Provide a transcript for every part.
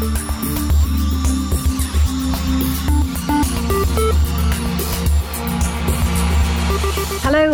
Thank you.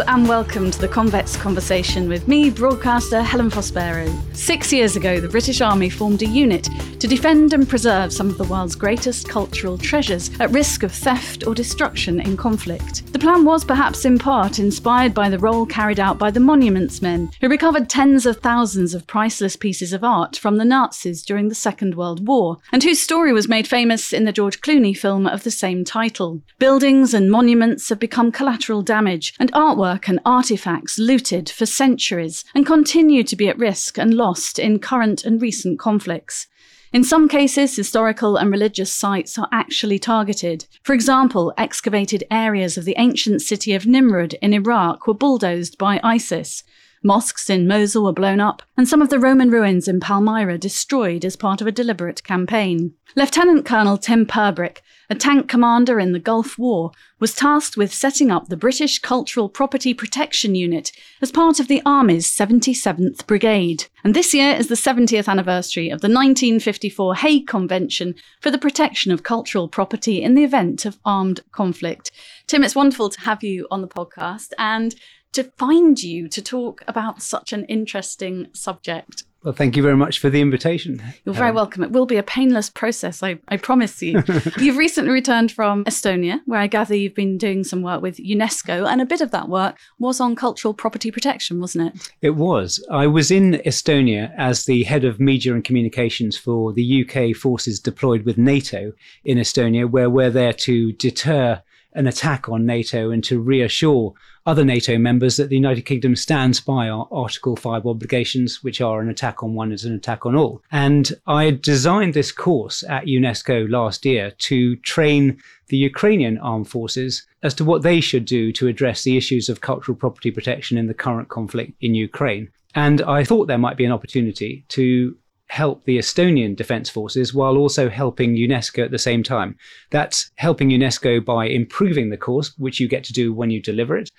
And welcome to the Convex Conversation with me, broadcaster Helen Fospero. Six years ago, the British Army formed a unit to defend and preserve some of the world's greatest cultural treasures at risk of theft or destruction in conflict. The plan was perhaps in part inspired by the role carried out by the Monuments Men, who recovered tens of thousands of priceless pieces of art from the Nazis during the Second World War, and whose story was made famous in the George Clooney film of the same title. Buildings and monuments have become collateral damage, and artwork and artifacts looted for centuries and continue to be at risk and lost in current and recent conflicts. In some cases, historical and religious sites are actually targeted. For example, excavated areas of the ancient city of Nimrud in Iraq were bulldozed by ISIS. Mosques in Mosul were blown up, and some of the Roman ruins in Palmyra destroyed as part of a deliberate campaign. Lieutenant Colonel Tim Purbrick, a tank commander in the Gulf War, was tasked with setting up the British Cultural Property Protection Unit as part of the Army's 77th Brigade. And this year is the 70th anniversary of the 1954 Hague Convention for the Protection of Cultural Property in the event of armed conflict. Tim, it's wonderful to have you on the podcast and to find you to talk about such an interesting subject. Well, thank you very much for the invitation. You're very um, welcome. It will be a painless process, I, I promise you. you've recently returned from Estonia, where I gather you've been doing some work with UNESCO, and a bit of that work was on cultural property protection, wasn't it? It was. I was in Estonia as the head of media and communications for the UK forces deployed with NATO in Estonia, where we're there to deter an attack on NATO and to reassure other NATO members that the United Kingdom stands by our Article 5 obligations, which are an attack on one is an attack on all. And I designed this course at UNESCO last year to train the Ukrainian armed forces as to what they should do to address the issues of cultural property protection in the current conflict in Ukraine. And I thought there might be an opportunity to help the Estonian Defence Forces while also helping UNESCO at the same time. That's helping UNESCO by improving the course, which you get to do when you deliver it,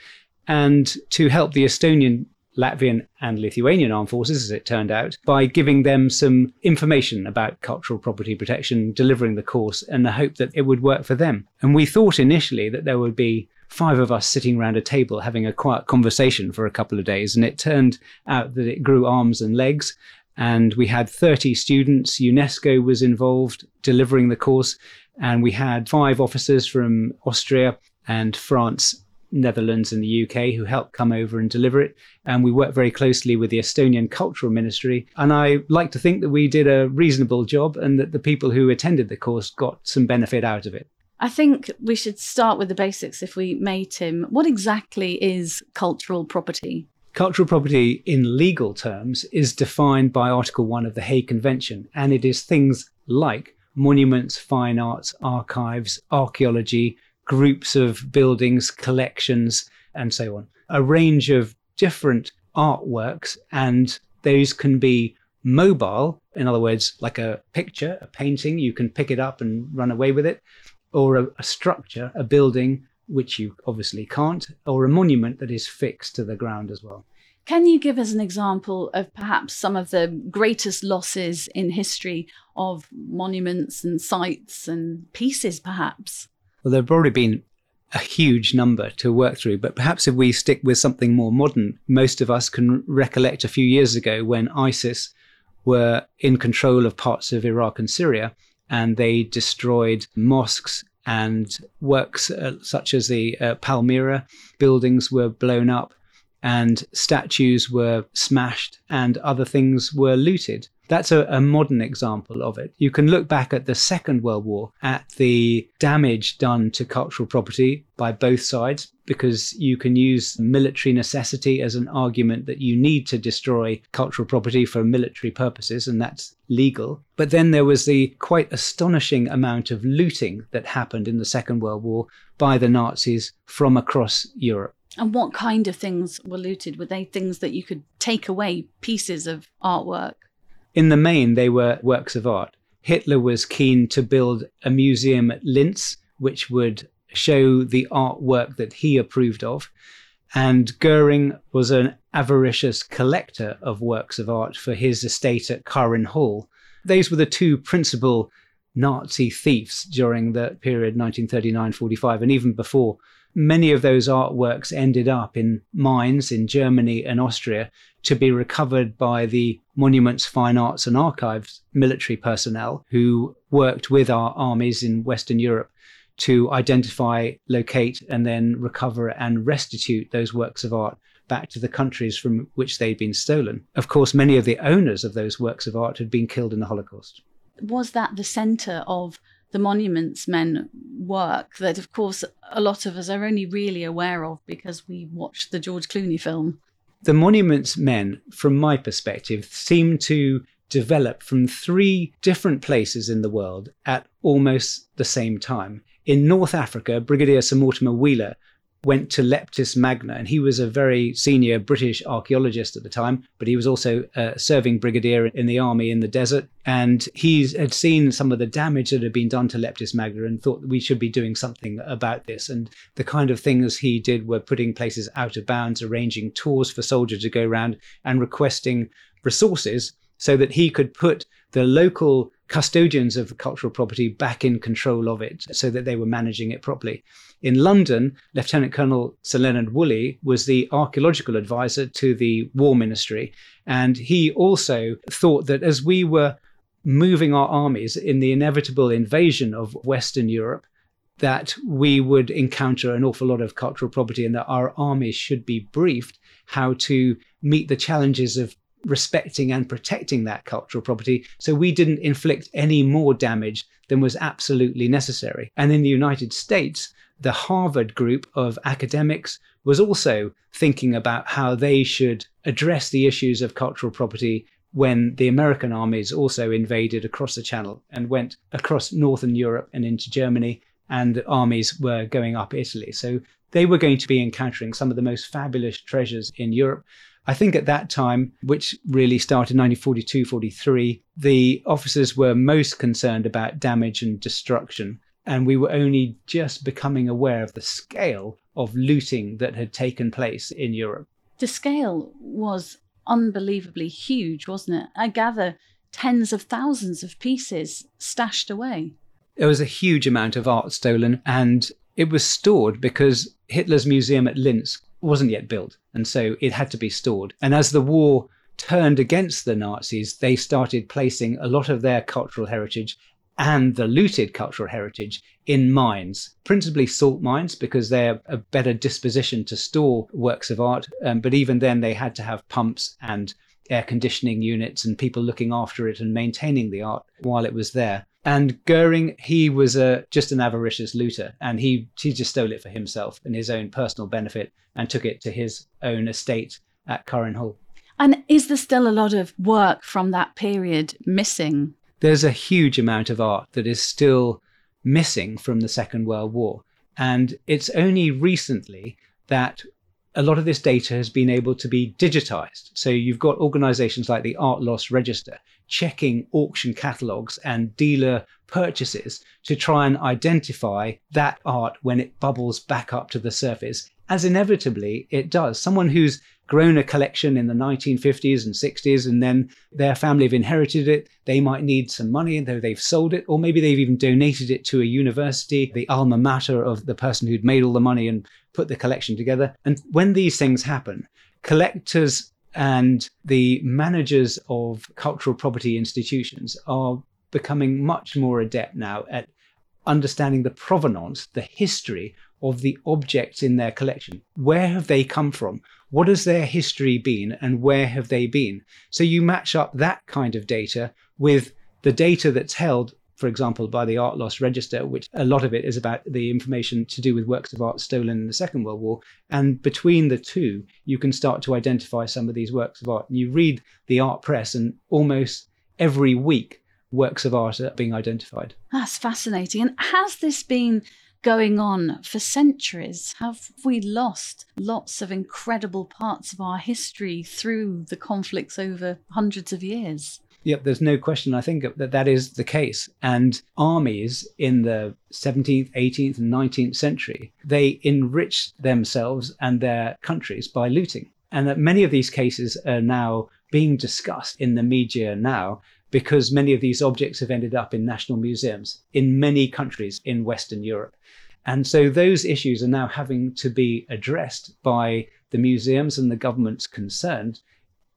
and to help the Estonian Latvian and Lithuanian armed forces, as it turned out, by giving them some information about cultural property protection, delivering the course, and the hope that it would work for them. And we thought initially that there would be five of us sitting around a table having a quiet conversation for a couple of days. And it turned out that it grew arms and legs. And we had 30 students. UNESCO was involved delivering the course. And we had five officers from Austria and France, Netherlands, and the UK who helped come over and deliver it. And we worked very closely with the Estonian Cultural Ministry. And I like to think that we did a reasonable job and that the people who attended the course got some benefit out of it. I think we should start with the basics, if we may, Tim. What exactly is cultural property? Cultural property in legal terms is defined by Article 1 of the Hague Convention, and it is things like monuments, fine arts, archives, archaeology, groups of buildings, collections, and so on. A range of different artworks, and those can be mobile, in other words, like a picture, a painting, you can pick it up and run away with it, or a, a structure, a building, which you obviously can't, or a monument that is fixed to the ground as well. Can you give us an example of perhaps some of the greatest losses in history of monuments and sites and pieces, perhaps? Well, there have already been a huge number to work through, but perhaps if we stick with something more modern, most of us can recollect a few years ago when ISIS were in control of parts of Iraq and Syria and they destroyed mosques and works uh, such as the uh, Palmyra buildings were blown up and statues were smashed and other things were looted. That's a, a, modern example of it. You can look back at the Second World War at the damage done to cultural property by both sides, because you can use military necessity as an argument that you need to destroy cultural property for military purposes, and that's legal. But then there was the quite astonishing amount of looting that happened in the Second World War by the Nazis from across Europe. And what kind of things were looted? Were they things that you could take away, pieces of artwork? In the main, they were works of art. Hitler was keen to build a museum at Linz, which would show the artwork that he approved of. And Goering was an avaricious collector of works of art for his estate at Carinhall. Those were the two principal Nazi thieves during the period 1939 45, and even before. Many of those artworks ended up in mines in Germany and Austria to be recovered by the Monuments, Fine Arts, and Archives military personnel who worked with our armies in Western Europe to identify, locate, and then recover and restitute those works of art back to the countries from which they'd been stolen. Of course, many of the owners of those works of art had been killed in the Holocaust. Was that the centre of the Monuments Men work that, of course, a lot of us are only really aware of because we watched the George Clooney film? The Monuments Men, from my perspective, seem to develop from three different places in the world at almost the same time. In North Africa, Brigadier Sir Mortimer Wheeler went to Leptis Magna, and he was a very senior British archaeologist at the time, but he was also a serving brigadier in the army in the desert. And he had seen some of the damage that had been done to Leptis Magna and thought we should be doing something about this. And the kind of things he did were putting places out of bounds, arranging tours for soldiers to go around, and requesting resources so that he could put the local custodians of cultural property back in control of it so that they were managing it properly. In London, Lieutenant Colonel Sir Leonard Woolley was the archaeological advisor to the War Ministry. And he also thought that as we were moving our armies in the inevitable invasion of Western Europe, that we would encounter an awful lot of cultural property and that our armies should be briefed how to meet the challenges of respecting and protecting that cultural property so we didn't inflict any more damage than was absolutely necessary. And in the United States, the Harvard group of academics was also thinking about how they should address the issues of cultural property when the American armies also invaded across the Channel and went across Northern Europe and into Germany, and the armies were going up Italy. So they were going to be encountering some of the most fabulous treasures in Europe. I think at that time, which really started 1942 43, the officers were most concerned about damage and destruction. And we were only just becoming aware of the scale of looting that had taken place in Europe. The scale was unbelievably huge, wasn't it? I gather tens of thousands of pieces stashed away. There was a huge amount of art stolen, and it was stored because Hitler's museum at Linz wasn't yet built. And so it had to be stored. And as the war turned against the Nazis, they started placing a lot of their cultural heritage and the looted cultural heritage in mines, principally salt mines, because they're a better disposition to store works of art. Um, but even then, they had to have pumps and air conditioning units and people looking after it and maintaining the art while it was there. And Goering, he was a, just an avaricious looter, and he he just stole it for himself and his own personal benefit, and took it to his own estate at Carinhall. And is there still a lot of work from that period missing? There's a huge amount of art that is still missing from the Second World War, and it's only recently that a lot of this data has been able to be digitized. So you've got organizations like the Art Loss Register checking auction catalogs and dealer purchases to try and identify that art when it bubbles back up to the surface, as inevitably it does. Someone who's grown a collection in the 1950s and 60s and then their family have inherited it they might need some money though they've sold it or maybe they've even donated it to a university the alma mater of the person who'd made all the money and put the collection together and when these things happen collectors and the managers of cultural property institutions are becoming much more adept now at understanding the provenance, the history of the objects in their collection. Where have they come from? What has their history been and where have they been? So you match up that kind of data with the data that's held for example, by the Art Loss Register, which a lot of it is about the information to do with works of art stolen in the Second World War. And between the two, you can start to identify some of these works of art. And you read the art press, and almost every week, works of art are being identified. That's fascinating. And has this been going on for centuries? Have we lost lots of incredible parts of our history through the conflicts over hundreds of years? Yep, there's no question. I think that that is the case. And armies in the 17th, 18th, and 19th century, they enriched themselves and their countries by looting. And that many of these cases are now being discussed in the media now because many of these objects have ended up in national museums in many countries in Western Europe. And so those issues are now having to be addressed by the museums and the governments concerned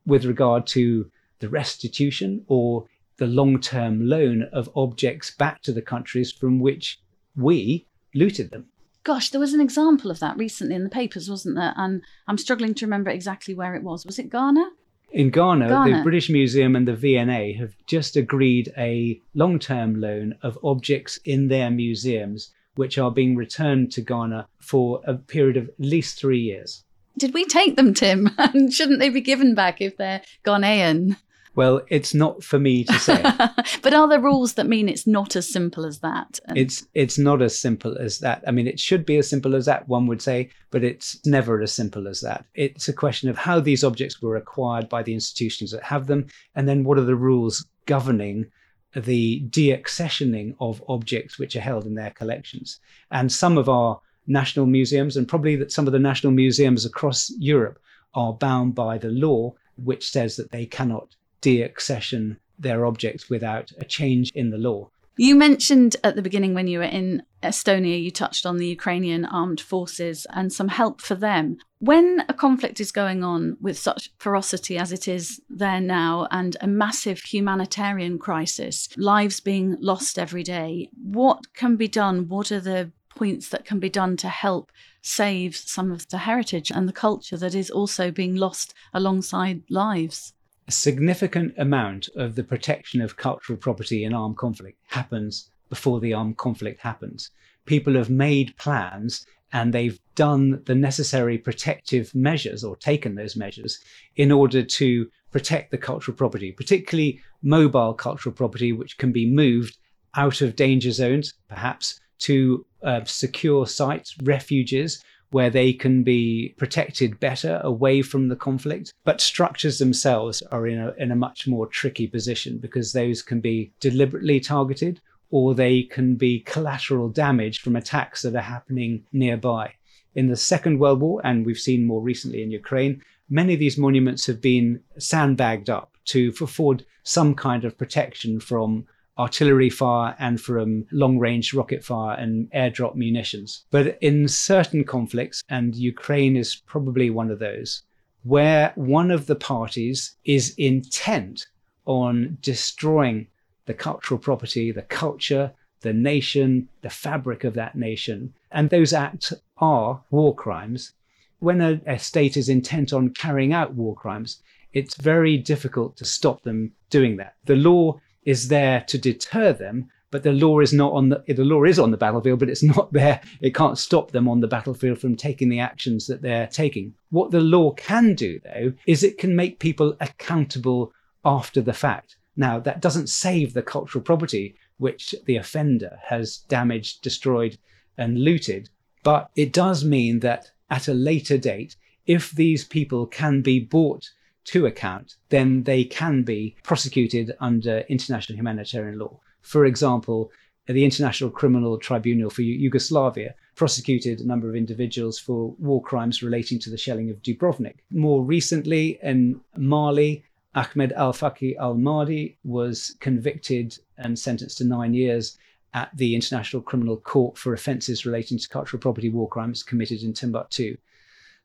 with regard to the restitution or the long term loan of objects back to the countries from which we looted them. Gosh, there was an example of that recently in the papers, wasn't there? And I'm struggling to remember exactly where it was. Was it Ghana? In Ghana, Ghana, the British Museum and the V&A have just agreed a long term loan of objects in their museums, which are being returned to Ghana for a period of at least three years. Did we take them, Tim? And shouldn't they be given back if they're Ghanaian? Well, it's not for me to say. but are there rules that mean it's not as simple as that? And it's it's not as simple as that. I mean, it should be as simple as that, one would say, but it's never as simple as that. It's a question of how these objects were acquired by the institutions that have them, and then what are the rules governing the deaccessioning of objects which are held in their collections. And some of our national museums, and probably that some of the national museums across Europe are bound by the law, which says that they cannot deaccession their objects without a change in the law. You mentioned at the beginning when you were in Estonia, you touched on the Ukrainian armed forces and some help for them. When a conflict is going on with such ferocity as it is there now and a massive humanitarian crisis, lives being lost every day, what can be done? What are the points that can be done to help save some of the heritage and the culture that is also being lost alongside lives? A significant amount of the protection of cultural property in armed conflict happens before the armed conflict happens. People have made plans and they've done the necessary protective measures or taken those measures in order to protect the cultural property, particularly mobile cultural property, which can be moved out of danger zones, perhaps to uh, secure sites, refuges, where they can be protected better away from the conflict. But structures themselves are in a, in a much more tricky position because those can be deliberately targeted or they can be collateral damage from attacks that are happening nearby. In the Second World War, and we've seen more recently in Ukraine, many of these monuments have been sandbagged up to afford some kind of protection from artillery fire and from long range rocket fire and airdrop munitions. But in certain conflicts, and Ukraine is probably one of those, where one of the parties is intent on destroying the cultural property, the culture, the nation, the fabric of that nation, and those acts are war crimes. When a, a state is intent on carrying out war crimes, it's very difficult to stop them doing that. The law is there to deter them but the law is not on the the law is on the battlefield but it's not there. It can't stop them on the battlefield from taking the actions that they're taking. What the law can do though is it can make people accountable after the fact. Now that doesn't save the cultural property which the offender has damaged destroyed and looted but it does mean that at a later date if these people can be brought to account, then they can be prosecuted under international humanitarian law. For example, the International Criminal Tribunal for Yugoslavia prosecuted a number of individuals for war crimes relating to the shelling of Dubrovnik. More recently, in Mali, Ahmed Al Faki Al Mahdi was convicted and sentenced to nine years at the International Criminal Court for offences relating to cultural property war crimes committed in Timbuktu.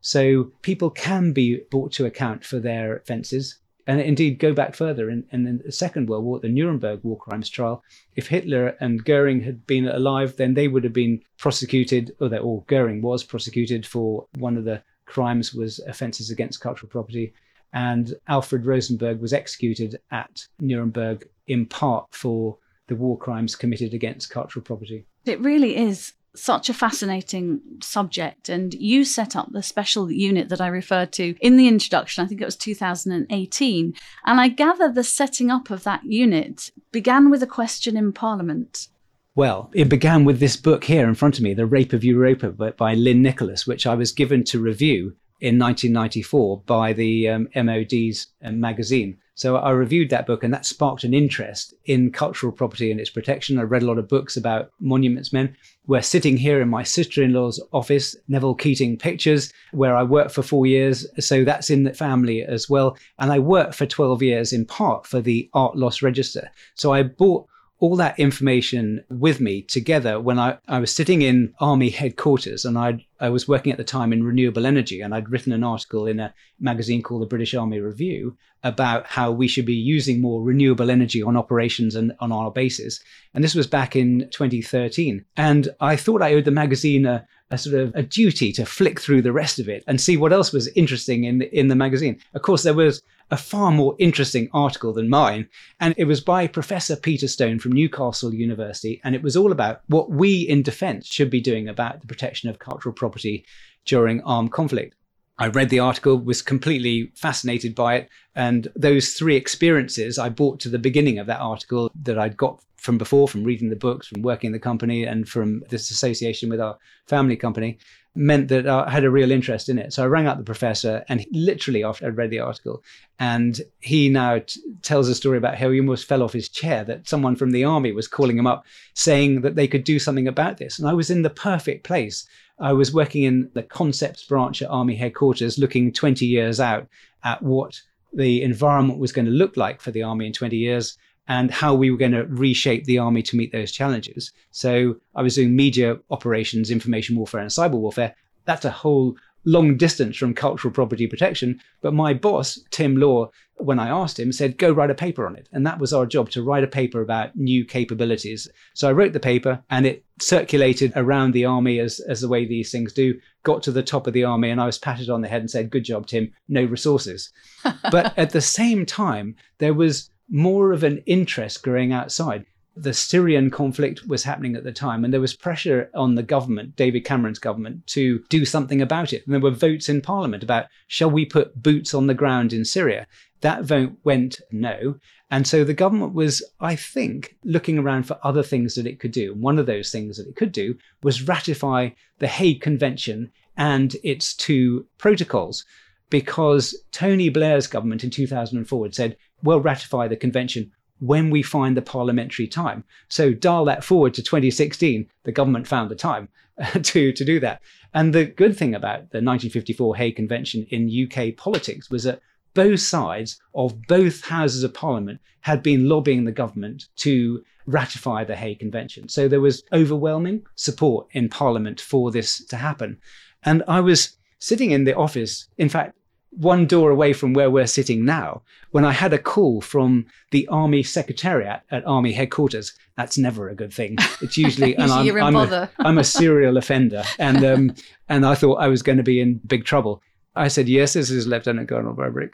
So people can be brought to account for their offences. And indeed, go back further in, in the Second World War, the Nuremberg war crimes trial. If Hitler and Goering had been alive, then they would have been prosecuted, or, they, or Goering was prosecuted for one of the crimes was offences against cultural property. And Alfred Rosenberg was executed at Nuremberg in part for the war crimes committed against cultural property. It really is such a fascinating subject. And you set up the special unit that I referred to in the introduction. I think it was 2018. And I gather the setting up of that unit began with a question in Parliament. Well, it began with this book here in front of me, The Rape of Europa by Lynn Nicholas, which I was given to review in 1994 by the um, MOD's um, magazine. So I reviewed that book and that sparked an interest in cultural property and its protection. I read a lot of books about monuments men. We're sitting here in my sister in law's office, Neville Keating Pictures, where I worked for four years. So that's in the family as well. And I worked for 12 years in part for the Art Loss Register. So I bought all that information with me together when I, I was sitting in army headquarters and i I was working at the time in renewable energy and I'd written an article in a magazine called the British Army Review about how we should be using more renewable energy on operations and on our bases. And this was back in 2013. And I thought I owed the magazine a, a sort of a duty to flick through the rest of it and see what else was interesting in in the magazine. Of course, there was a far more interesting article than mine. And it was by Professor Peter Stone from Newcastle University. And it was all about what we in defense should be doing about the protection of cultural property during armed conflict. I read the article, was completely fascinated by it. And those three experiences I brought to the beginning of that article that I'd got from before, from reading the books, from working in the company, and from this association with our family company meant that I had a real interest in it. So I rang up the professor, and he, literally after I'd read the article, and he now t- tells a story about how he almost fell off his chair that someone from the army was calling him up saying that they could do something about this. And I was in the perfect place. I was working in the concepts branch at Army headquarters, looking 20 years out at what the environment was going to look like for the army in 20 years and how we were going to reshape the army to meet those challenges. So I was doing media operations, information warfare, and cyber warfare. That's a whole long distance from cultural property protection. But my boss, Tim Law, when I asked him, said, go write a paper on it. And that was our job to write a paper about new capabilities. So I wrote the paper and it circulated around the army as, as the way these things do, got to the top of the army, and I was patted on the head and said, Good job, Tim, no resources. but at the same time, there was more of an interest growing outside. The Syrian conflict was happening at the time, and there was pressure on the government, David Cameron's government, to do something about it. And there were votes in Parliament about shall we put boots on the ground in Syria? That vote went no. And so the government was, I think, looking around for other things that it could do. And one of those things that it could do was ratify the Hague Convention and its two protocols because Tony Blair's government in 2004 had said, we'll ratify the convention when we find the parliamentary time. So dial that forward to 2016, the government found the time uh, to, to do that. And the good thing about the 1954 Hague Convention in UK politics was that both sides of both houses of parliament had been lobbying the government to ratify the Hague Convention. So there was overwhelming support in parliament for this to happen. And I was sitting in the office, in fact, one door away from where we're sitting now, when I had a call from the Army Secretariat at Army headquarters. That's never a good thing. It's usually, and I'm, I'm, a, I'm, a serial offender. And, um, and I thought I was going to be in big trouble. I said, Yes, this is Lieutenant Colonel Purbrick.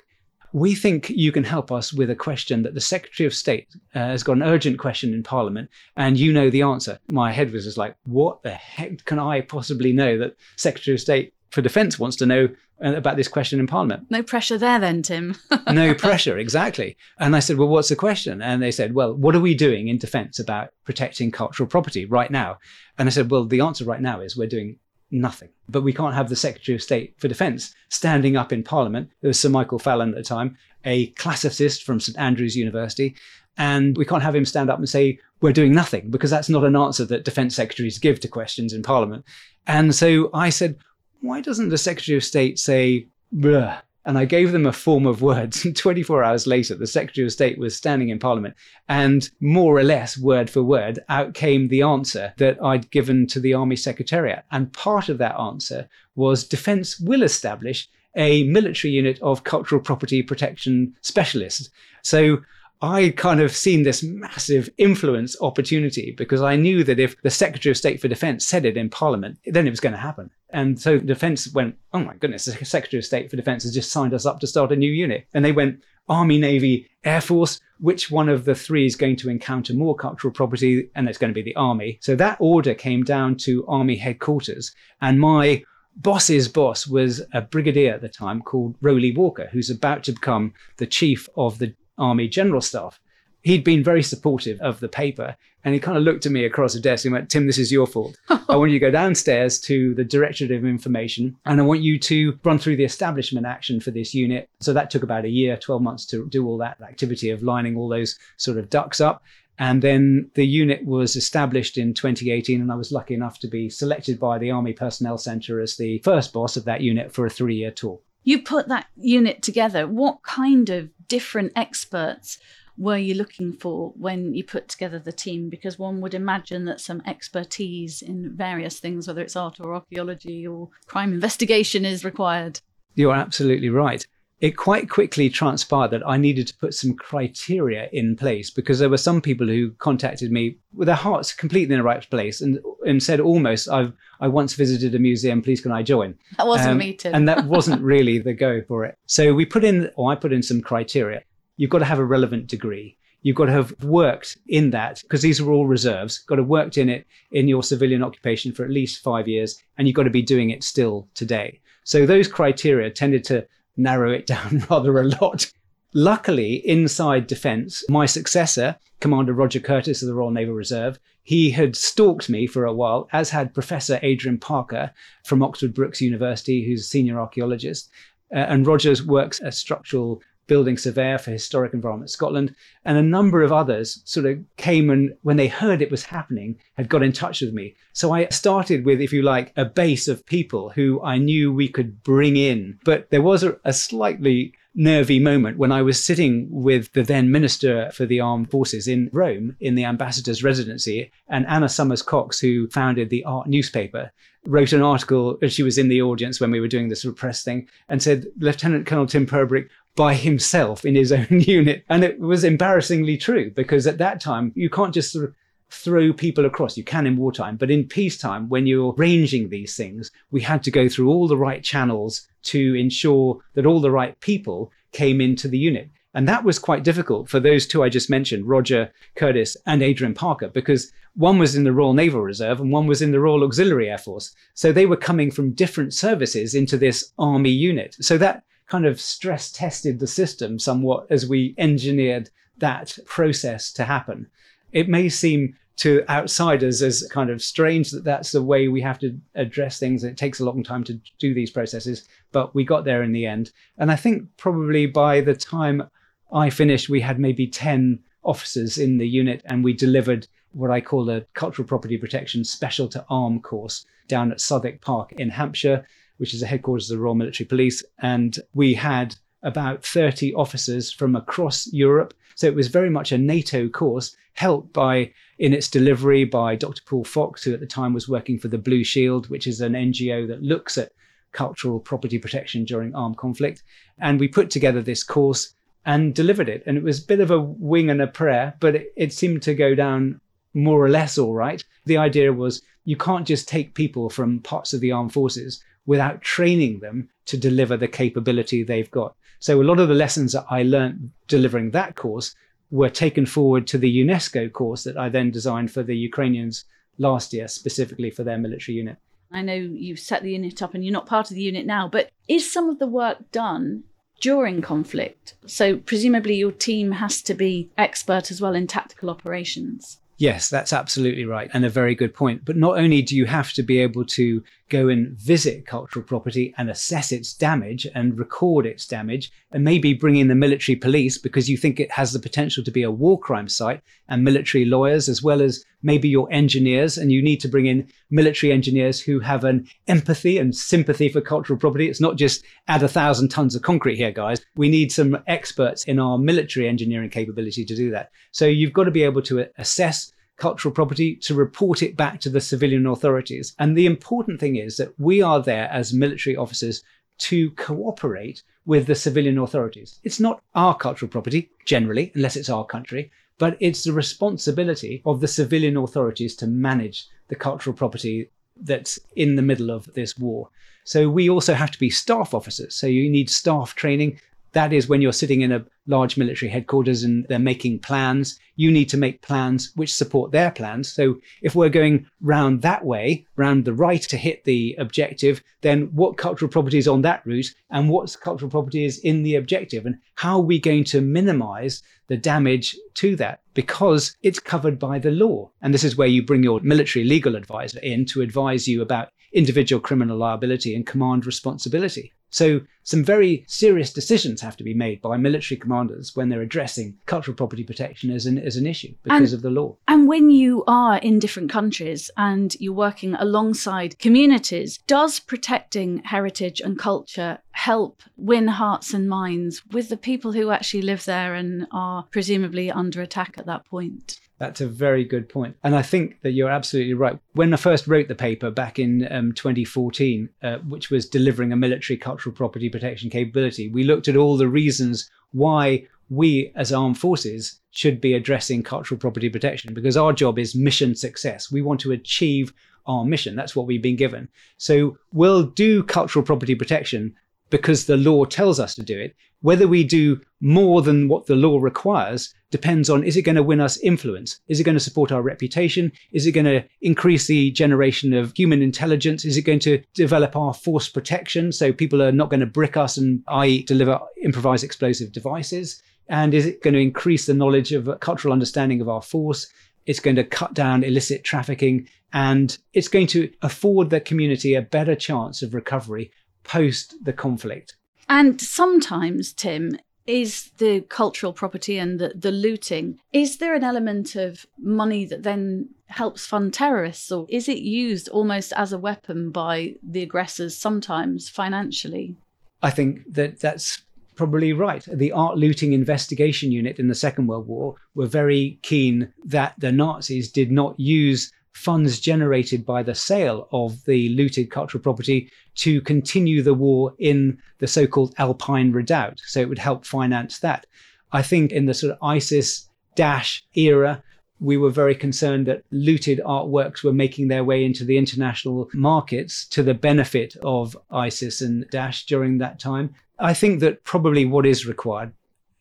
We think you can help us with a question that the Secretary of State uh, has got an urgent question in Parliament, and you know the answer. My head was just like, What the heck can I possibly know that Secretary of State for Defence wants to know uh, about this question in Parliament. No pressure there, then, Tim. no pressure, exactly. And I said, Well, what's the question? And they said, Well, what are we doing in defence about protecting cultural property right now? And I said, Well, the answer right now is we're doing nothing. But we can't have the Secretary of State for Defence standing up in Parliament. There was Sir Michael Fallon at the time, a classicist from St Andrews University. And we can't have him stand up and say, we're doing nothing, because that's not an answer that defence secretaries give to questions in Parliament. And so I said, why doesn't the Secretary of State say, Bruh? And I gave them a form of words. And 24 hours later, the Secretary of State was standing in Parliament, and more or less word for word, out came the answer that I'd given to the Army Secretariat. And part of that answer was Defence will establish a military unit of cultural property protection specialists. So I kind of seen this massive influence opportunity because I knew that if the Secretary of State for Defense said it in Parliament, then it was going to happen. And so Defense went, oh my goodness, the Secretary of State for Defense has just signed us up to start a new unit. And they went, Army, Navy, Air Force, which one of the three is going to encounter more cultural property? And it's going to be the Army. So that order came down to Army headquarters. And my boss's boss was a brigadier at the time called Roly Walker, who's about to become the chief of the Army General Staff. he'd been very supportive of the paper. And he kind of looked at me across the desk and went, Tim, this is your fault. I want you to go downstairs to the Directorate of Information and I want you to run through the establishment action for this unit. So that took about a year, 12 months to do all that activity of lining all those sort of ducks up. And then the unit was established in 2018, and I was lucky enough to be selected by the Army Personnel Centre as the first boss of that unit for a three year tour. You put that unit together. What kind of different experts were you looking for when you put together the team? Because one would imagine that some expertise in various things, whether it's art or archaeology or crime investigation, is required. You're absolutely right it quite quickly transpired that I needed to put some criteria in place because there were some people who contacted me with their hearts completely in the right place and and said almost I've I once visited a museum, please can I join? That wasn't um, me too. and that wasn't really the go for it. So we put in or I put in some criteria. You've got to have a relevant degree. You've got to have worked in that because these are all reserves. Got to have worked in it in your civilian occupation for at least five years, and you've got to be doing it still today. So those criteria tended to narrow it down rather a lot. Luckily, inside defence, my successor, Commander Roger Curtis of the Royal Naval Reserve, he had stalked me for a while, as had Professor Adrian Parker from Oxford Brookes University, who's a senior archaeologist. Uh, and Rogers works as structural building surveyor for Historic Environment Scotland, and a number of others sort of came and, when they heard it was happening, had got in touch with me. So I started with, if you like, a base of people who I knew we could bring in. But there was a, a slightly nervy moment when I was sitting with the then Minister for the Armed Forces in Rome in the ambassador's residency, and Anna Somers Cocks, who founded the Art newspaper, wrote an article. She was in the audience when we were doing this press thing and said, Lieutenant Colonel Tim Purbrick by himself in his own unit. And it was embarrassingly true because at that time, you can't just sort of throw people across. You can in wartime, but in peacetime, when you're ranging these things, we had to go through all the right channels to ensure that all the right people came into the unit. And that was quite difficult for those two I just mentioned, Roger Curtis and Adrian Parker, because one was in the Royal Naval Reserve and one was in the Royal Auxiliary Air Force. So they were coming from different services into this army unit. So that kind of stress tested the system somewhat as we engineered that process to happen. It may seem to outsiders as kind of strange that that's the way we have to address things. It takes a long time to do these processes, but we got there in the end. And I think probably by the time I finished, we had maybe 10 officers in the unit and we delivered what I call a cultural property protection special to arm course down at Southwick Park in Hampshire which is the headquarters of the Royal Military Police. And we had about 30 officers from across Europe. So it was very much a NATO course, helped by, in its delivery, by Dr. Paul Fox, who at the time was working for the Blue Shield, which is an NGO that looks at cultural property protection during armed conflict. And we put together this course and delivered it. And it was a bit of a wing and a prayer, but it, it seemed to go down more or less all right. The idea was you can't just take people from parts of the armed forces without training them to deliver the capability they've got. So a lot of the lessons that I learned delivering that course were taken forward to the UNESCO course that I then designed for the Ukrainians last year, specifically for their military unit. I know you've set the unit up and you're not part of the unit now, but is some of the work done during conflict? So presumably your team has to be expert as well in tactical operations. Yes, that's absolutely right. And a very good point. But not only do you have to be able to go and visit cultural property and assess its damage and record its damage, and maybe bring in the military police because you think it has the potential to be a war crime site, and military lawyers, as well as maybe your engineers. And you need to bring in military engineers who have an empathy and sympathy for cultural property. It's not just add a thousand tons of concrete here, guys. We need some experts in our military engineering capability to do that. So you've got to be able to assess cultural property to report it back to the civilian authorities. And the important thing is that we are there as military officers to cooperate with the civilian authorities. It's not our cultural property, generally, unless it's our country, but it's the responsibility of the civilian authorities to manage the cultural property that's in the middle of this war. So we also have to be staff officers. So you need staff training. That is when you're sitting in a large military headquarters and they're making plans. You need to make plans which support their plans. So if we're going round that way, round the right to hit the objective, then what cultural property is on that route and what's cultural property is in the objective and how are we going to minimize the damage to that because it's covered by the law. And this is where you bring your military legal advisor in to advise you about individual criminal liability and command responsibility. So, some very serious decisions have to be made by military commanders when they're addressing cultural property protection as an, as an issue because and, of the law. And when you are in different countries and you're working alongside communities, does protecting heritage and culture help win hearts and minds with the people who actually live there and are presumably under attack at that point? That's a very good point. And I think that you're absolutely right. When I first wrote the paper back in um, 2014, uh, which was delivering a military cultural property protection capability, we looked at all the reasons why we as armed forces should be addressing cultural property protection because our job is mission success. We want to achieve our mission. That's what we've been given. So we'll do cultural property protection because the law tells us to do it. Whether we do more than what the law requires depends on is it going to win us influence? Is it going to support our reputation? Is it going to increase the generation of human intelligence? Is it going to develop our force protection so people are not going to brick us and i.e., deliver improvised explosive devices? And is it going to increase the knowledge of cultural understanding of our force? It's going to cut down illicit trafficking and it's going to afford the community a better chance of recovery post the conflict. And sometimes, Tim, is the cultural property and the, the looting, is there an element of money that then helps fund terrorists, or is it used almost as a weapon by the aggressors sometimes financially? I think that that's probably right. The Art Looting Investigation Unit in the Second World War were very keen that the Nazis did not use funds generated by the sale of the looted cultural property to continue the war in the so called Alpine Redoubt. So it would help finance that. I think in the sort of ISIS Daesh era, we were very concerned that looted artworks were making their way into the international markets to the benefit of ISIS and Daesh during that time. I think that probably what is required,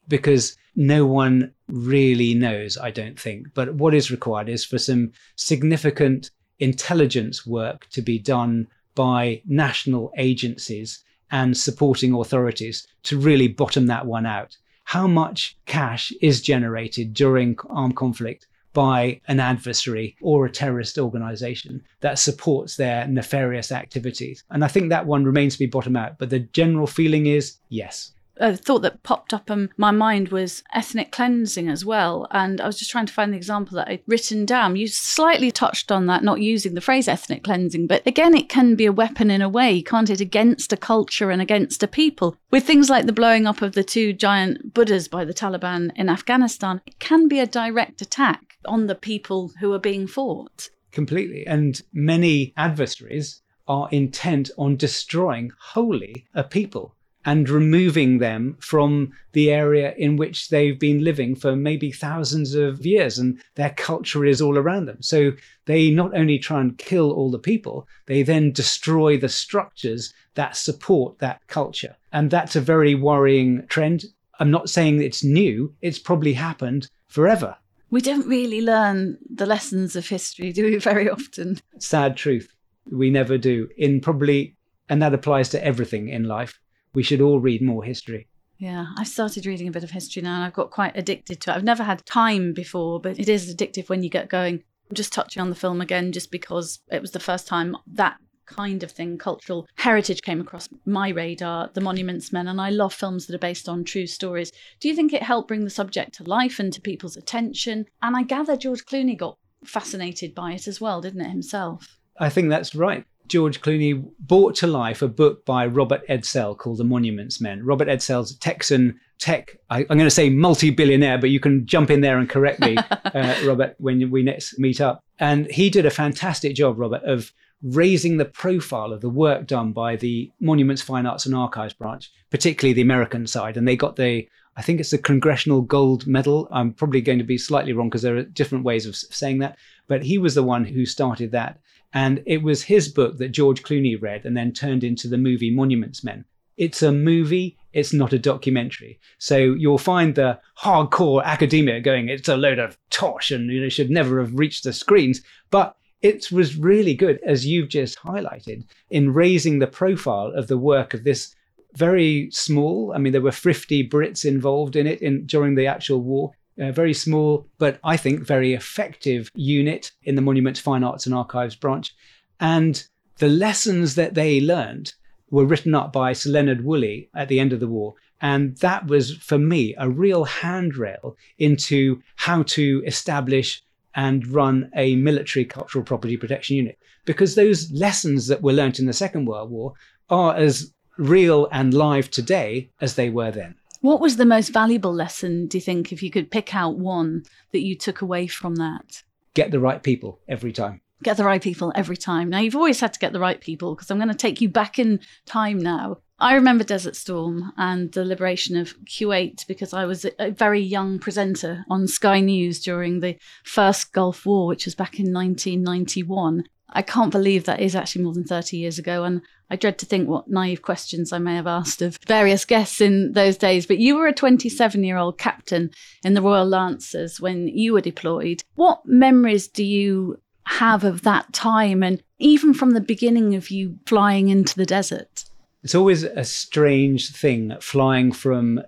because no one really knows, I don't think. But what is required is for some significant intelligence work to be done by national agencies and supporting authorities to really bottom that one out. How much cash is generated during armed conflict by an adversary or a terrorist organization that supports their nefarious activities? And I think that one remains to be bottomed out. But the general feeling is yes a thought that popped up in my mind was ethnic cleansing as well. And I was just trying to find the example that I'd written down. You slightly touched on that, not using the phrase ethnic cleansing, but again, it can be a weapon in a way, can't it, against a culture and against a people. With things like the blowing up of the two giant Buddhas by the Taliban in Afghanistan, it can be a direct attack on the people who are being fought. Completely. And many adversaries are intent on destroying wholly a people and removing them from the area in which they've been living for maybe thousands of years and their culture is all around them. So they not only try and kill all the people, they then destroy the structures that support that culture. And that's a very worrying trend. I'm not saying it's new, it's probably happened forever. We don't really learn the lessons of history, do we, very often? Sad truth. We never do. In probably, and that applies to everything in life we should all read more history. Yeah, I've started reading a bit of history now and I've got quite addicted to it. I've never had time before, but it is addictive when you get going. I'm just touching on the film again, just because it was the first time that kind of thing, cultural heritage, came across my radar, The Monuments Men, and I love films that are based on true stories. Do you think it helped bring the subject to life and to people's attention? And I gather George Clooney got fascinated by it as well, didn't it, himself? I think that's right. George Clooney brought to life a book by Robert Edsel called The Monuments Men. Robert Edsel's Texan tech, I, am going to say multi billionaire, but you can jump in there and correct me, uh, Robert, when we next meet up. And he did a fantastic job, Robert, of raising the profile of the work done by the Monuments, Fine Arts and Archives branch, particularly the American side. And they got the, I think it's the Congressional Gold Medal. I'm probably going to be slightly wrong because there are different ways of saying that. But he was the one who started that. And it was his book that George Clooney read and then turned into the movie Monuments Men. It's a movie it's not a documentary. So you'll find the hardcore academia going, it's a load of tosh and you know should never have reached the screens. But it was really good, as you've just highlighted, in raising the profile of the work of this very small. I mean, there were 50 Brits involved in it in during the actual war. A very small, but I think very effective unit in the Monuments, Fine Arts and Archives branch. And the lessons that they learned were written up by Sir Leonard Woolley at the end of the war. And that was, for me, a real handrail into how to establish and run a military cultural property protection unit. Because those lessons that were learnt in the Second World War are as real and live today as they were then. What was the most valuable lesson, do you think, if you could pick out one that you took away from that? Get the right people every time. Get the right people every time. Now, you've always had to get the right people because I'm going to take you back in time now. I remember Desert Storm and the liberation of Kuwait because I was a very young presenter on Sky News during the first Gulf War, which was back in 1991. I can't believe that is actually more than 30 years ago. And I dread to think what naive questions I may have asked of various guests in those days. But you were a 27 year old captain in the Royal Lancers when you were deployed. What memories do you have of that time and even from the beginning of you flying into the desert? It's always a strange thing flying from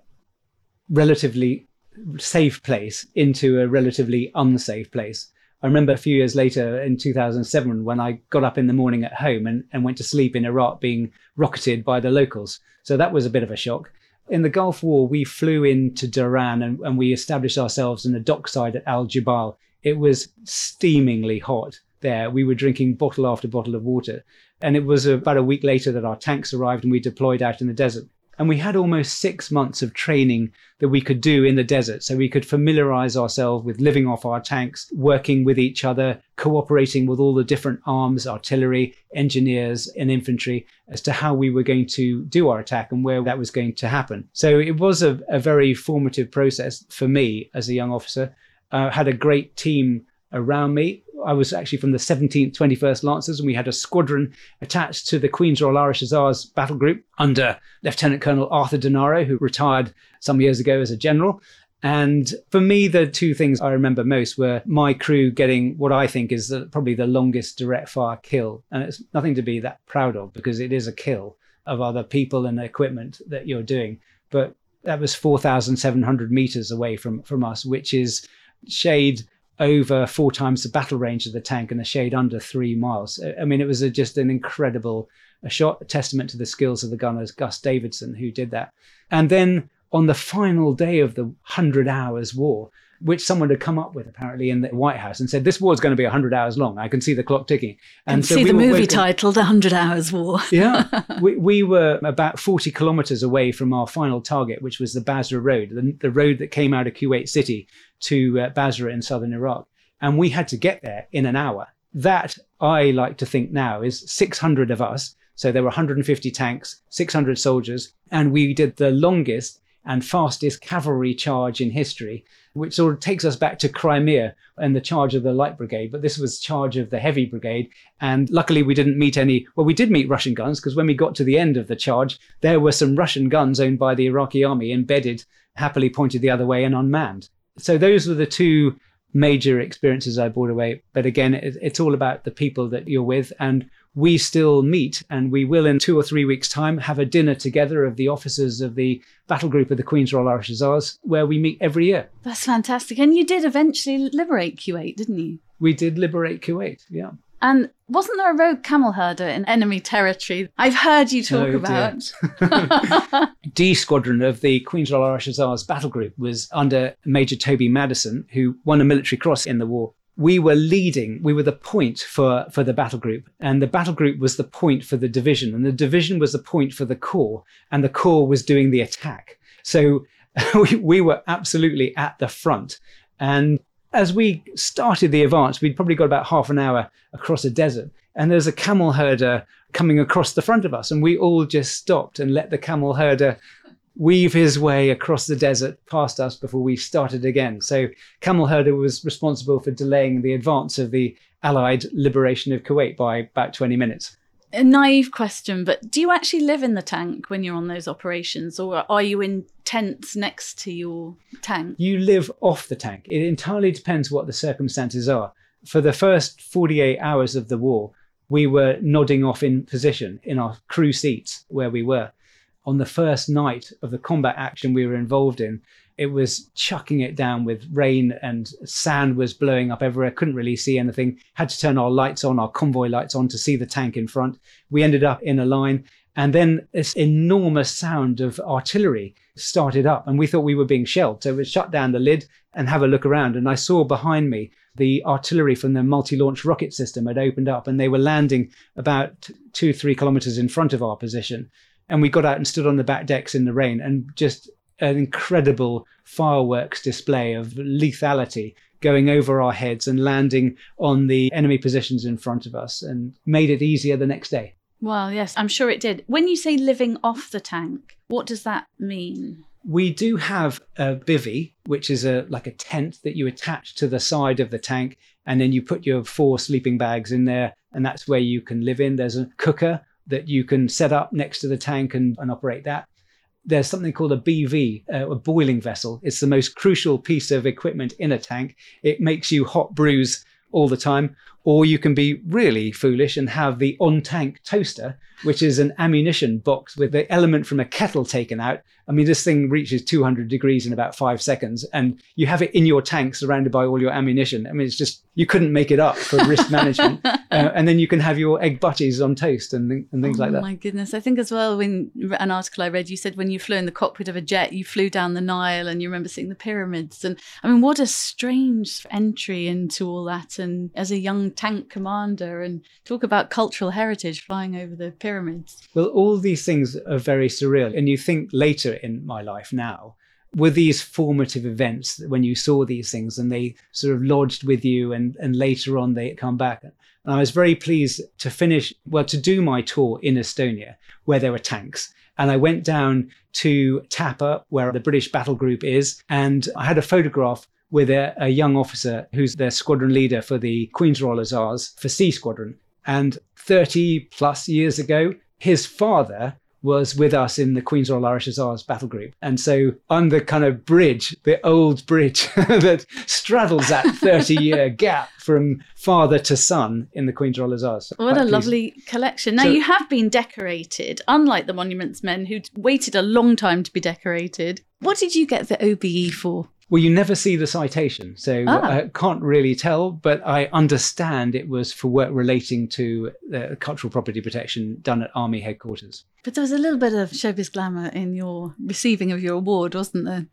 relatively safe place into a relatively unsafe place. I remember a few years later in 2007 when I got up in the morning at home and, and went to sleep in Iraq being rocketed by the locals. So that was a bit of a shock. In the Gulf War, we flew into Dhahran and, and we established ourselves in the dockside at Al Jubail. It was steamingly hot there. We were drinking bottle after bottle of water. And it was about a week later that our tanks arrived and we deployed out in the desert. And we had almost six months of training that we could do in the desert. So we could familiarize ourselves with living off our tanks, working with each other, cooperating with all the different arms, artillery, engineers, and infantry as to how we were going to do our attack and where that was going to happen. So it was a, a very formative process for me as a young officer. Uh, had a great team around me. I was actually from the 17th, 21st Lancers, and we had a squadron attached to the Queen's Royal Irish Hussars battle group under Lieutenant Colonel Arthur Denaro, who retired some years ago as a general. And for me, the two things I remember most were my crew getting what I think is the, probably the longest direct fire kill. And it's nothing to be that proud of because it is a kill of other people and equipment that you're doing. But that was 4,700 meters away from, from us, which is shade over four times the battle range of the tank and a shade under three miles. I mean, it was a, just an incredible a shot, a testament to the skills of the gunners, Gus Davidson, who did that. And then on the final day of the 100 Hours War, which someone had come up with apparently in the White House and said this war is going to be 100 hours long. I can see the clock ticking. And so see the movie titled 100 Hours War. yeah. We, we were about 40 kilometers away from our final target, which was the Basra Road, the, the road that came out of Kuwait City to uh, Basra in southern Iraq. And we had to get there in an hour. That, I like to think now, is 600 of us. So there were 150 tanks, 600 soldiers, and we did the longest and fastest cavalry charge in history, which sort of takes us back to Crimea and the charge of the light brigade. But this was charge of the heavy brigade. And luckily we didn't meet any, well, we did meet Russian guns because when we got to the end of the charge, there were some Russian guns owned by the Iraqi army embedded, happily pointed the other way and unmanned. So those were the two major experiences I brought away. But again, it's all about the people that you're with. And we still meet and we will in two or three weeks' time have a dinner together of the officers of the battle group of the Queen's Royal Irish Hussars where we meet every year. That's fantastic. And you did eventually liberate Kuwait, didn't you? We did liberate Kuwait, yeah. And wasn't there a rogue camel herder in enemy territory? I've heard you talk oh, about. D Squadron of the Queen's Royal Irish Hussars battle group was under Major Toby Madison, who won a military cross in the war we were leading we were the point for for the battle group. And the battle group was the point for the division. And the division was the point for the corps. And the corps was doing the attack. So we, we were absolutely at the front. And as we started the advance we'd probably got about half an hour across a desert. And there's a camel herder coming across the front of us. And we all just stopped and let the camel herder weave his way across the desert past us before we started again. So Camel Herder was responsible for delaying the advance of the Allied liberation of Kuwait by about 20 minutes. A naive question, but do you actually live in the tank when you're on those operations, or are you in tents next to your tank? You live off the tank. It entirely depends what the circumstances are. For the first 48 hours of the war, we were nodding off in position in our crew seats where we were. On the first night of the combat action we were involved in, it was chucking it down with rain and sand was blowing up everywhere. Couldn't really see anything. Had to turn our lights on, our convoy lights on to see the tank in front. We ended up in a line. And then this enormous sound of artillery started up, and we thought we were being shelled. So we shut down the lid and have a look around. And I saw behind me the artillery from the multi launch rocket system had opened up, and they were landing about two, three kilometers in front of our position. And we got out and stood on the back decks in the rain and just an incredible fireworks display of lethality going over our heads and landing on the enemy positions in front of us and made it easier the next day. Well, yes, I'm sure it did. When you say living off the tank, what does that mean? We do have a bivy, which is a like a tent that you attach to the side of the tank, and then you put your four sleeping bags in there, and that's where you can live in. There's a cooker that you can set up next to the tank and, and operate that there's something called a BV, uh, a boiling vessel. It's the most crucial piece of equipment in a tank. It makes you hot brews all the time. Or you can be really foolish and have the on tank toaster, which is an ammunition box with the element from a kettle taken out. I mean, this thing reaches 200 degrees in about five seconds, and you have it in your tank surrounded by all your ammunition. I mean, it's just, you couldn't make it up for risk management. uh, and then you can have your egg butties on toast and, and things oh, like that. Oh my goodness. I think as well, when an article I read, you said when you flew in the cockpit of a jet, you flew down the Nile and you remember seeing the pyramids. And I mean, what a strange entry into all that. And as a young tank commander and talk about cultural heritage flying over the pyramids. Well, all these things are very surreal. And you think later in my life now, were these formative events when you saw these things and they sort of lodged with you and, and later on they come back. And I was very pleased to finish, well, to do my tour in Estonia where there were tanks. And I went down to Tapa, where the British battle group is, and I had a photograph with a, a young officer who's their squadron leader for the Queen's Royal Hussars for C Squadron. And 30 plus years ago, his father was with us in the Queen's Royal Irish Hussars battle group. And so I'm the kind of bridge, the old bridge that straddles that 30 year gap from father to son in the Queen's Royal Hussars. What a lovely collection. Now, so, you have been decorated, unlike the Monuments Men who waited a long time to be decorated. What did you get the OBE for? Well, you never see the citation, so ah. I can't really tell, but I understand it was for work relating to uh, cultural property protection done at Army headquarters. But there was a little bit of showbiz glamour in your receiving of your award, wasn't there?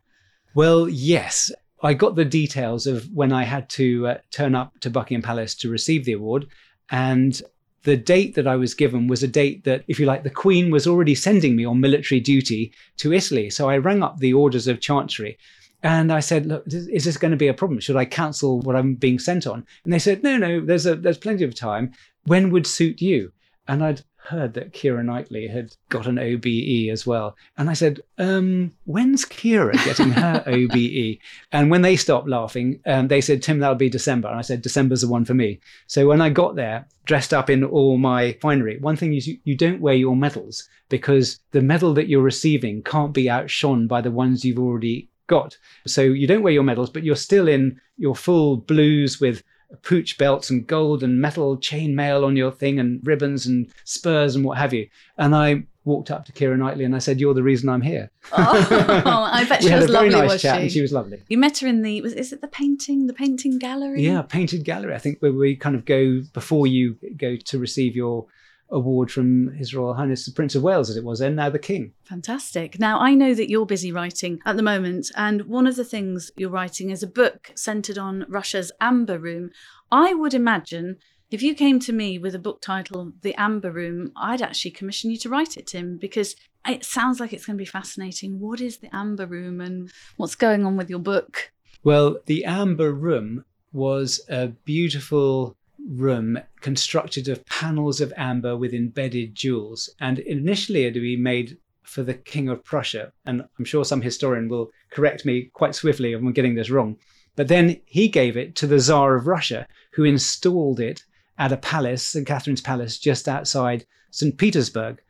Well, yes. I got the details of when I had to uh, turn up to Buckingham Palace to receive the award. And the date that I was given was a date that, if you like, the Queen was already sending me on military duty to Italy. So I rang up the Orders of Chancery and I said, "Look, is this going to be a problem? Should I cancel what I'm being sent on?" And they said, "No, no. There's a there's plenty of time. When would suit you?" And I'd heard that Keira Knightley had got an OBE as well. And I said, um, when's Keira getting her OBE? And when they stopped laughing, um, they said, Tim, that'll be December. And I said, December's the one for me. So when I got there, dressed up in all my finery, one thing is you, you don't wear your medals because the medal that you're receiving can't be outshone by the ones you've already got. So you don't wear your medals, but you're still in your full blues with pooch belts and gold and metal chain mail on your thing and ribbons and spurs and what have you. And I walked up to Keira Knightley and I said, "You're the reason I'm here." Oh, I bet she was lovely. nice chat, she? and she was lovely. You met her in the was is it the painting the painting gallery? Yeah, painted gallery. I think where we kind of go before you go to receive your award from His Royal Highness the Prince of Wales, as it was then, now the King. Fantastic. Now, I know that you're busy writing at the moment, and one of the things you're writing is a book centered on Russia's Amber Room. I would imagine if you came to me with a book title, The Amber Room, I'd actually commission you to write it, Tim, because it sounds like it's going to be fascinating. What is the Amber Room and what's going on with your book? Well, the Amber Room was a beautiful room constructed of panels of amber with embedded jewels. And initially it had been made for the King of Prussia. And I'm sure some historian will correct me quite swiftly if I'm getting this wrong. But then he gave it to the Tsar of Russia, who installed it at a palace, St. Catherine's Palace, just outside St. Petersburg.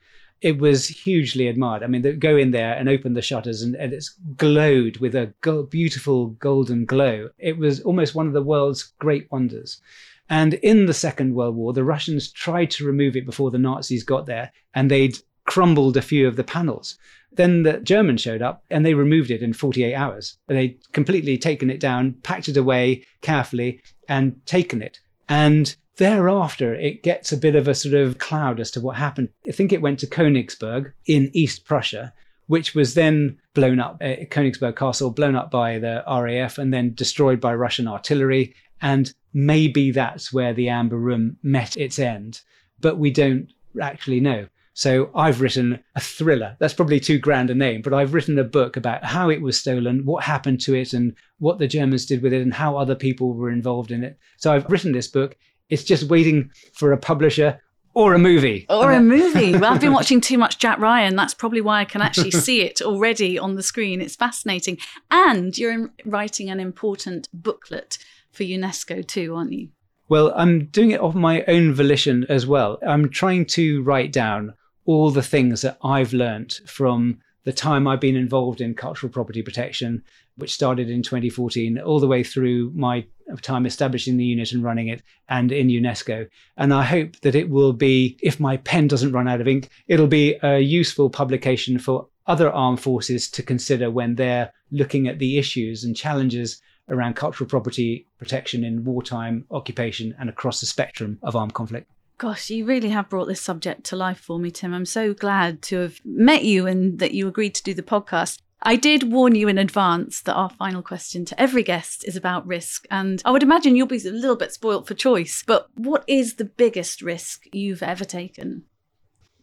It was hugely admired. I mean, go in there and open the shutters, and, and it's glowed with a go- beautiful golden glow. It was almost one of the world's great wonders. And in the Second World War, the Russians tried to remove it before the Nazis got there, and they'd crumbled a few of the panels. Then the Germans showed up and they removed it in 48 hours. They'd completely taken it down, packed it away carefully, and taken it. And thereafter, it gets a bit of a sort of cloud as to what happened. I think it went to Königsberg in East Prussia, which was then blown up, uh, Königsberg Castle, blown up by the RAF and then destroyed by Russian artillery. And maybe that's where the Amber Room met its end. But we don't actually know. So I've written a thriller. That's probably too grand a name, but I've written a book about how it was stolen, what happened to it, and what the Germans did with it, and how other people were involved in it. So I've written this book. It's just waiting for a publisher or a movie. Or a movie. well, I've been watching too much Jack Ryan. That's probably why I can actually see it already on the screen. It's fascinating. And you're writing an important booklet for UNESCO too, aren't you? Well, I'm doing it of my own volition as well. I'm trying to write down all the things that I've learnt from the time I've been involved in cultural property protection, which started in 2014, all the way through my time establishing the unit and running it and in UNESCO. And I hope that it will be, if my pen doesn't run out of ink, it'll be a useful publication for other armed forces to consider when they're looking at the issues and challenges around cultural property protection in wartime, occupation, and across the spectrum of armed conflict. Gosh, you really have brought this subject to life for me, Tim. I'm so glad to have met you and that you agreed to do the podcast. I did warn you in advance that our final question to every guest is about risk. And I would imagine you'll be a little bit spoilt for choice. But what is the biggest risk you've ever taken?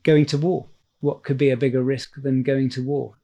Going to war. What could be a bigger risk than going to war?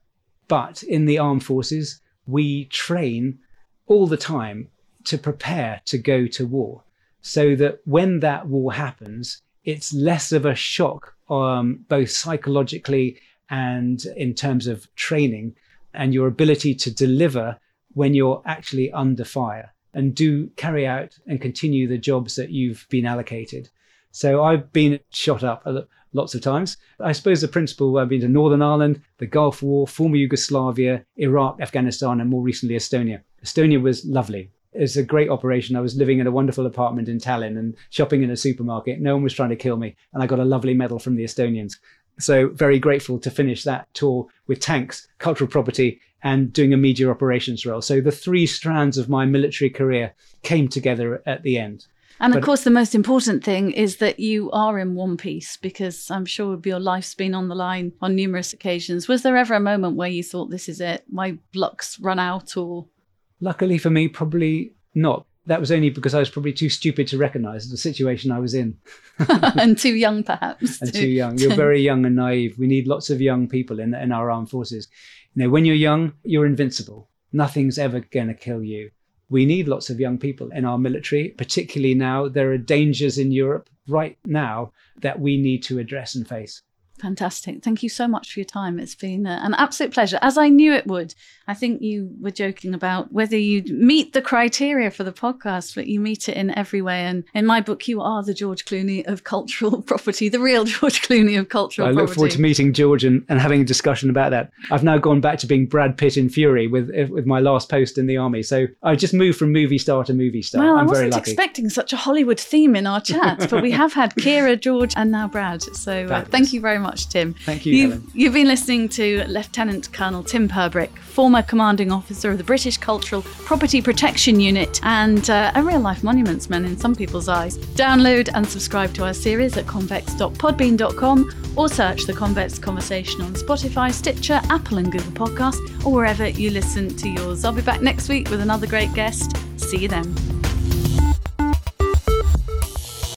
But in the armed forces, we train all the time to prepare to go to war so that when that war happens, it's less of a shock, um, both psychologically and in terms of training and your ability to deliver when you're actually under fire and do carry out and continue the jobs that you've been allocated. So I've been shot up lots of times. I suppose the principle I've been to Northern Ireland, the Gulf War, former Yugoslavia, Iraq, Afghanistan, and more recently Estonia. Estonia was lovely. It's a great operation. I was living in a wonderful apartment in Tallinn and shopping in a supermarket. No one was trying to kill me. And I got a lovely medal from the Estonians. So very grateful to finish that tour with tanks, cultural property, and doing a media operations role. So the three strands of my military career came together at the end. And of course, the most important thing is that you are in one piece because I'm sure your life's been on the line on numerous occasions. Was there ever a moment where you thought, this is it, my luck's run out, or Luckily for me, probably not. That was only because I was probably too stupid to recognize the situation I was in. and too young, perhaps. and too young. You're very young and naive. We need lots of young people in, in our armed forces. You know, when you're young, you're invincible. Nothing's ever going to kill you. We need lots of young people in our military, particularly now. There are dangers in Europe right now that we need to address and face. Fantastic. Thank you so much for your time. It's been uh, an absolute pleasure, as I knew it would. I think you were joking about whether you'd meet the criteria for the podcast, but you meet it in every way. And in my book, you are the George Clooney of cultural property, the real George Clooney of cultural I property. I look forward to meeting George and, and having a discussion about that. I've now gone back to being Brad Pitt in Fury with with my last post in the army. So I've just moved from movie star to movie star. Well, I'm I wasn't expecting such a Hollywood theme in our chat, but we have had Keira, George, and now Brad. So uh, thank you very much much, Tim. Thank you. You've, you've been listening to Lieutenant Colonel Tim Purbrick, former commanding officer of the British Cultural Property Protection Unit and uh, a real life monuments man in some people's eyes. Download and subscribe to our series at convex.podbean.com or search the Convex Conversation on Spotify, Stitcher, Apple, and Google Podcasts, or wherever you listen to yours. I'll be back next week with another great guest. See you then.